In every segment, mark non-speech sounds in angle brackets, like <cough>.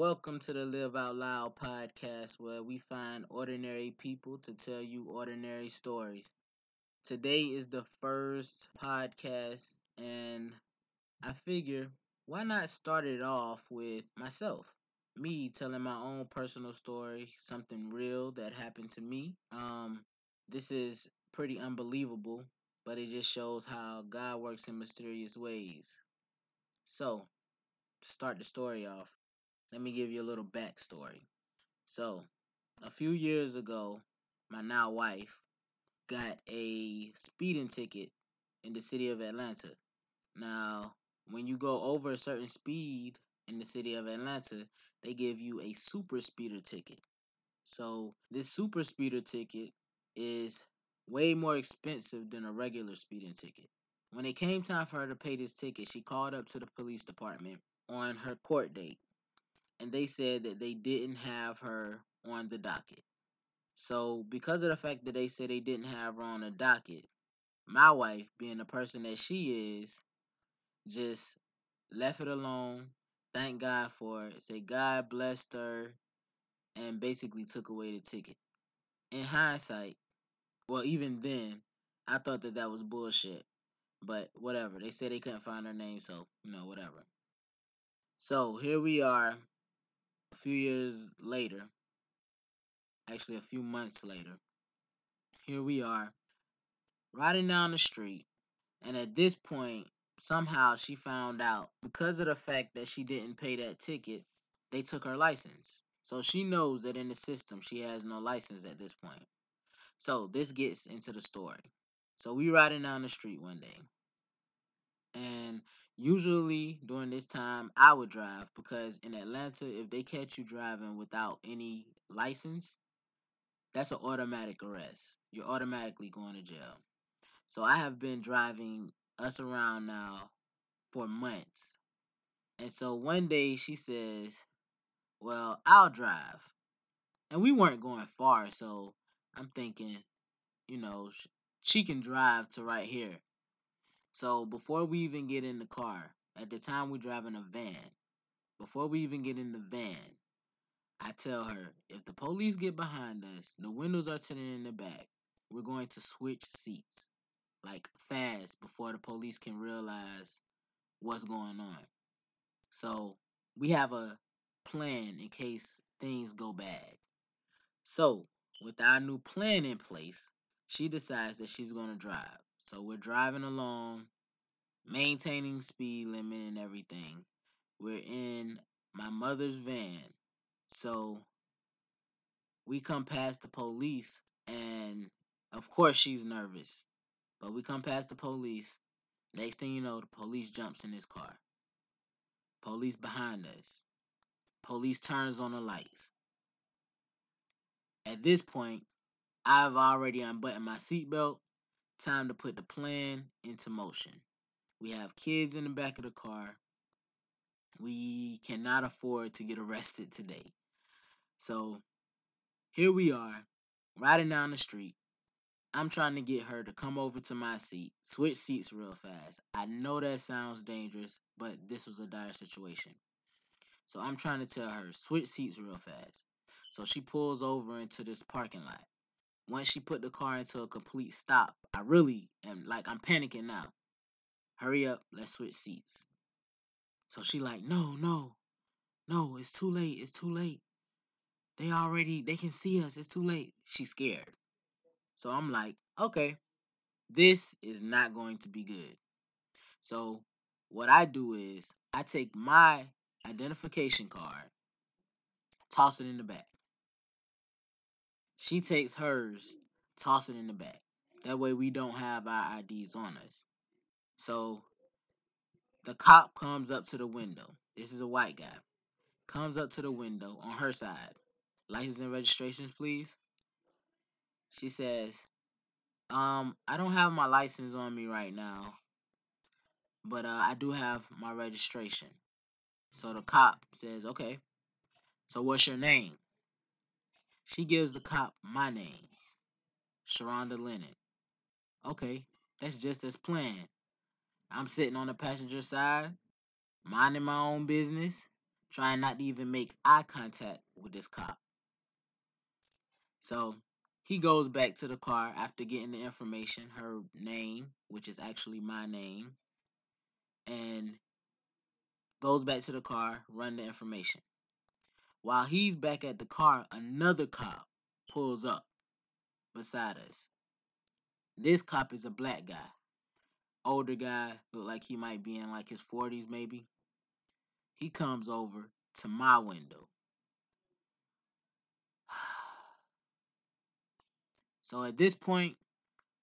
Welcome to the Live Out Loud podcast, where we find ordinary people to tell you ordinary stories. Today is the first podcast, and I figure why not start it off with myself? Me telling my own personal story, something real that happened to me. Um, this is pretty unbelievable, but it just shows how God works in mysterious ways. So, to start the story off, let me give you a little backstory. So, a few years ago, my now wife got a speeding ticket in the city of Atlanta. Now, when you go over a certain speed in the city of Atlanta, they give you a super speeder ticket. So, this super speeder ticket is way more expensive than a regular speeding ticket. When it came time for her to pay this ticket, she called up to the police department on her court date and they said that they didn't have her on the docket. So, because of the fact that they said they didn't have her on the docket, my wife, being the person that she is, just left it alone. Thank God for it. Say God blessed her and basically took away the ticket. In hindsight, well, even then, I thought that that was bullshit. But whatever. They said they couldn't find her name, so, you know, whatever. So here we are a few years later, actually a few months later, here we are riding down the street. And at this point, somehow she found out because of the fact that she didn't pay that ticket, they took her license. So she knows that in the system she has no license at this point. So this gets into the story. So we riding down the street one day. And Usually during this time, I would drive because in Atlanta, if they catch you driving without any license, that's an automatic arrest. You're automatically going to jail. So I have been driving us around now for months. And so one day she says, Well, I'll drive. And we weren't going far. So I'm thinking, you know, she can drive to right here. So before we even get in the car, at the time we're driving a van, before we even get in the van, I tell her if the police get behind us, the windows are tinted in the back, we're going to switch seats like fast before the police can realize what's going on. So we have a plan in case things go bad. So with our new plan in place, she decides that she's going to drive. So we're driving along, maintaining speed limit and everything. We're in my mother's van. So we come past the police and of course she's nervous. But we come past the police. Next thing you know, the police jumps in his car. Police behind us. Police turns on the lights. At this point, I've already unbuttoned my seatbelt Time to put the plan into motion. We have kids in the back of the car. We cannot afford to get arrested today. So here we are, riding down the street. I'm trying to get her to come over to my seat, switch seats real fast. I know that sounds dangerous, but this was a dire situation. So I'm trying to tell her, switch seats real fast. So she pulls over into this parking lot once she put the car into a complete stop, I really am like I'm panicking now. Hurry up, let's switch seats. So she like, no, no, no, it's too late, it's too late. They already they can see us, it's too late. She's scared. So I'm like, okay, this is not going to be good. So what I do is I take my identification card, toss it in the back. She takes hers, toss it in the back. That way we don't have our IDs on us. So the cop comes up to the window. This is a white guy. Comes up to the window on her side. License and registrations, please. She says, um, I don't have my license on me right now, but uh, I do have my registration. So the cop says, okay. So what's your name? She gives the cop my name, Sharonda Lennon. Okay, that's just as planned. I'm sitting on the passenger side, minding my own business. trying not to even make eye contact with this cop. So he goes back to the car after getting the information, her name, which is actually my name, and goes back to the car, run the information. While he's back at the car, another cop pulls up beside us. This cop is a black guy. Older guy, look like he might be in like his 40s maybe. He comes over to my window. <sighs> So at this point,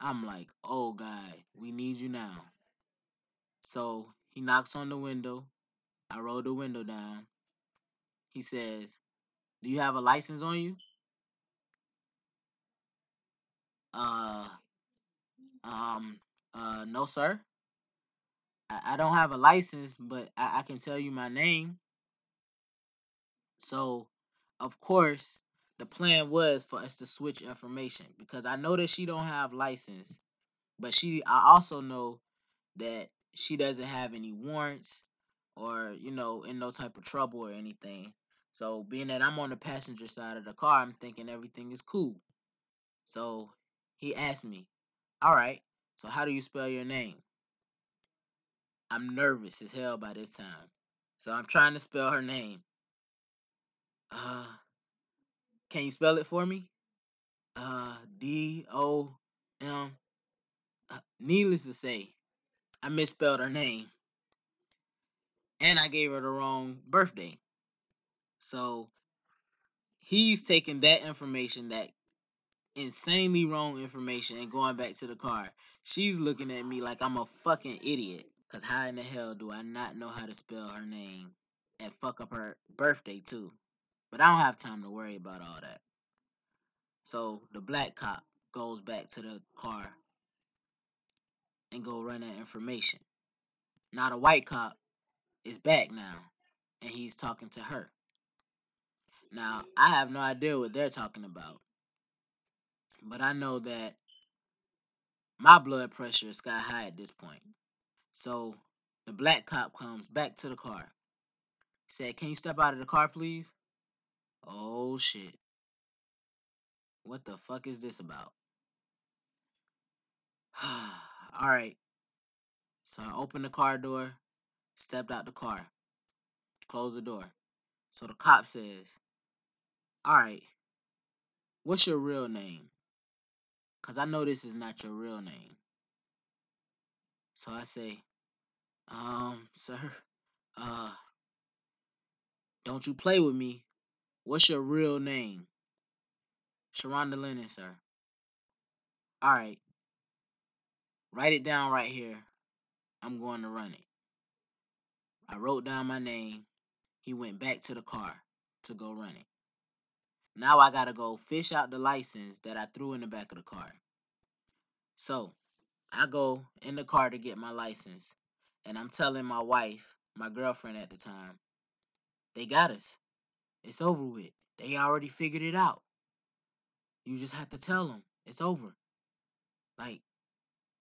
I'm like, oh God, we need you now. So he knocks on the window. I roll the window down. He says, Do you have a license on you? Uh um uh no sir. I, I don't have a license, but I, I can tell you my name. So of course the plan was for us to switch information because I know that she don't have license, but she I also know that she doesn't have any warrants or you know in no type of trouble or anything. So being that I'm on the passenger side of the car, I'm thinking everything is cool. So he asked me, "All right, so how do you spell your name?" I'm nervous as hell by this time. So I'm trying to spell her name. Uh can you spell it for me? Uh, D O M. Uh, needless to say, I misspelled her name, and I gave her the wrong birthday. So he's taking that information, that insanely wrong information, and going back to the car. She's looking at me like I'm a fucking idiot. Cause how in the hell do I not know how to spell her name and fuck up her birthday too? But I don't have time to worry about all that. So the black cop goes back to the car and go run that information. Now the white cop is back now and he's talking to her. Now I have no idea what they're talking about. But I know that my blood pressure is sky high at this point. So the black cop comes back to the car. He said, Can you step out of the car, please? Oh shit. What the fuck is this about? <sighs> All right. So I opened the car door, stepped out the car, closed the door. So the cop says, All right, what's your real name? Because I know this is not your real name. So I say, Um, sir, <laughs> uh, don't you play with me. What's your real name? Sharonda Lennon, sir. All right. Write it down right here. I'm going to run it. I wrote down my name. He went back to the car to go run it. Now I gotta go fish out the license that I threw in the back of the car. So I go in the car to get my license, and I'm telling my wife, my girlfriend at the time, they got us. It's over with. They already figured it out. You just have to tell them it's over. Like,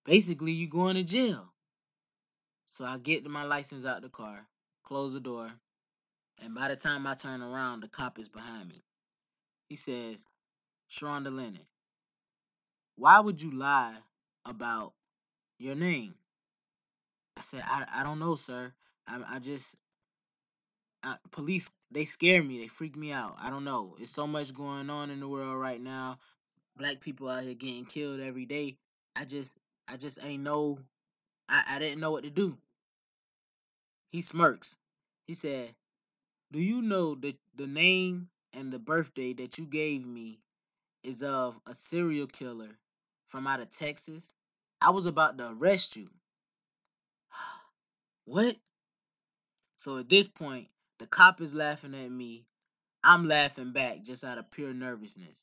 basically, you going to jail. So I get my license out the car, close the door, and by the time I turn around, the cop is behind me. He says, Sharonda Lennon, why would you lie about your name? I said, I, I don't know, sir. I, I just, I, police, they scare me. They freak me out. I don't know. It's so much going on in the world right now. Black people out here getting killed every day. I just, I just ain't know. I, I didn't know what to do. He smirks. He said, Do you know that the name and the birthday that you gave me is of a serial killer from out of Texas? I was about to arrest you. <gasps> what? So at this point, the cop is laughing at me. I'm laughing back just out of pure nervousness.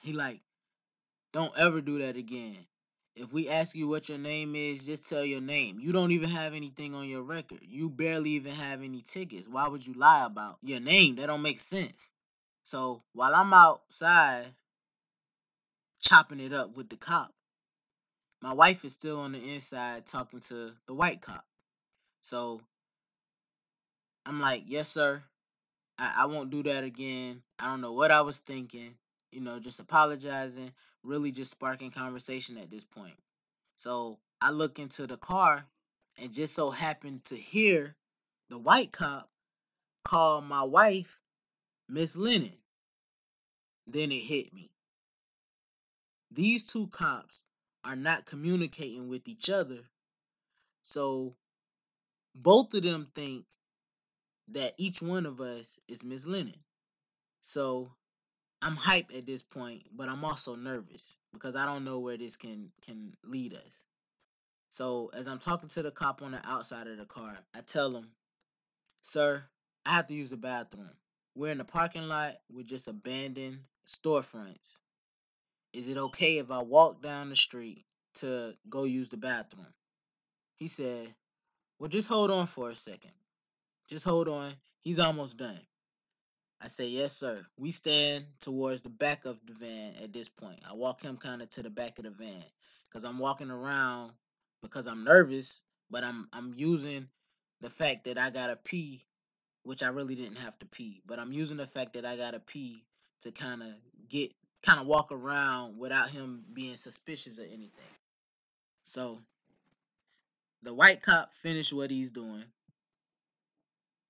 He like, don't ever do that again. If we ask you what your name is, just tell your name. You don't even have anything on your record. You barely even have any tickets. Why would you lie about your name? That don't make sense. So while I'm outside chopping it up with the cop, my wife is still on the inside talking to the white cop. So I'm like, yes, sir. I, I won't do that again. I don't know what I was thinking. You know, just apologizing, really just sparking conversation at this point. So I look into the car and just so happened to hear the white cop call my wife Miss Lennon. Then it hit me. These two cops are not communicating with each other. So both of them think that each one of us is Miss Lennon. So I'm hyped at this point, but I'm also nervous because I don't know where this can can lead us. So as I'm talking to the cop on the outside of the car, I tell him, "Sir, I have to use the bathroom. We're in the parking lot with just abandoned storefronts. Is it okay if I walk down the street to go use the bathroom?" He said, "Well, just hold on for a second. Just hold on. He's almost done." I say, yes, sir. We stand towards the back of the van at this point. I walk him kind of to the back of the van because I'm walking around because I'm nervous, but I'm I'm using the fact that I gotta pee, which I really didn't have to pee, but I'm using the fact that I gotta pee to kind of get kind of walk around without him being suspicious of anything. So the white cop finished what he's doing.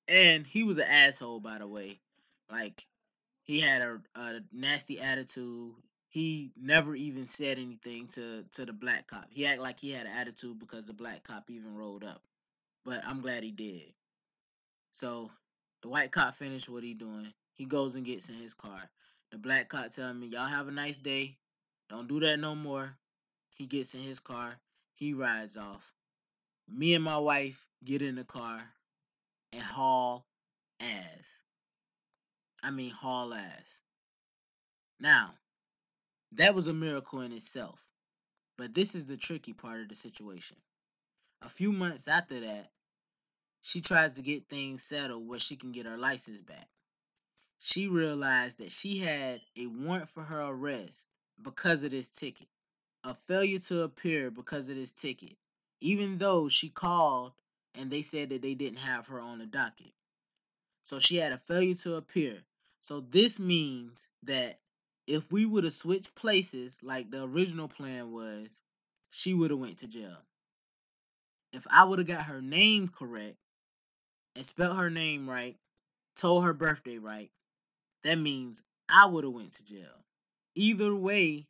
And he was an asshole, by the way. Like he had a, a nasty attitude. He never even said anything to to the black cop. He acted like he had an attitude because the black cop even rolled up. But I'm glad he did. So the white cop finished what he doing. He goes and gets in his car. The black cop telling me, "Y'all have a nice day. Don't do that no more." He gets in his car. He rides off. Me and my wife get in the car and haul ass. I mean, haul ass. Now, that was a miracle in itself. But this is the tricky part of the situation. A few months after that, she tries to get things settled where she can get her license back. She realized that she had a warrant for her arrest because of this ticket, a failure to appear because of this ticket, even though she called and they said that they didn't have her on the docket. So she had a failure to appear. So this means that if we would have switched places like the original plan was, she would have went to jail. If I would have got her name correct and spelled her name right, told her birthday right, that means I would have went to jail. Either way,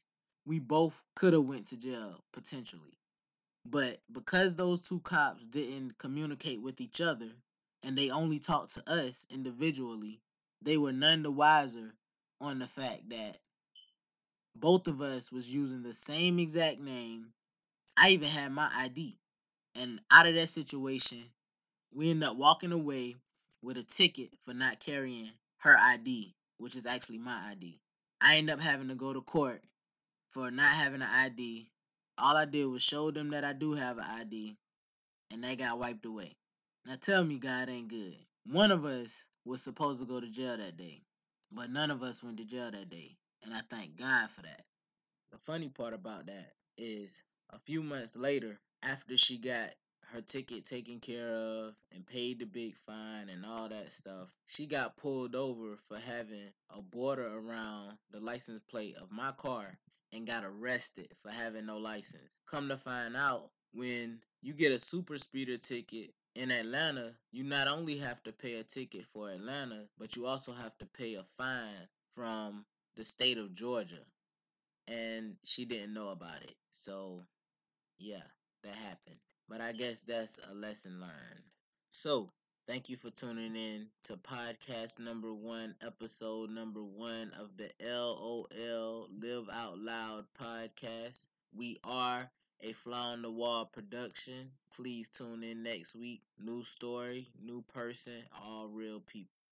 we both could have went to jail potentially. But because those two cops didn't communicate with each other and they only talked to us individually, they were none the wiser on the fact that both of us was using the same exact name. I even had my ID. And out of that situation, we ended up walking away with a ticket for not carrying her ID, which is actually my ID. I ended up having to go to court for not having an ID. All I did was show them that I do have an ID, and they got wiped away. Now tell me God ain't good. One of us was supposed to go to jail that day, but none of us went to jail that day, and I thank God for that. The funny part about that is a few months later, after she got her ticket taken care of and paid the big fine and all that stuff, she got pulled over for having a border around the license plate of my car and got arrested for having no license. Come to find out, when you get a super speeder ticket in Atlanta, you not only have to pay a ticket for Atlanta, but you also have to pay a fine from the state of Georgia. And she didn't know about it. So, yeah, that happened. But I guess that's a lesson learned. So, thank you for tuning in to podcast number one, episode number one of the LOL Live Out Loud podcast. We are a Fly on the Wall production. Please tune in next week. New story, new person, all real people.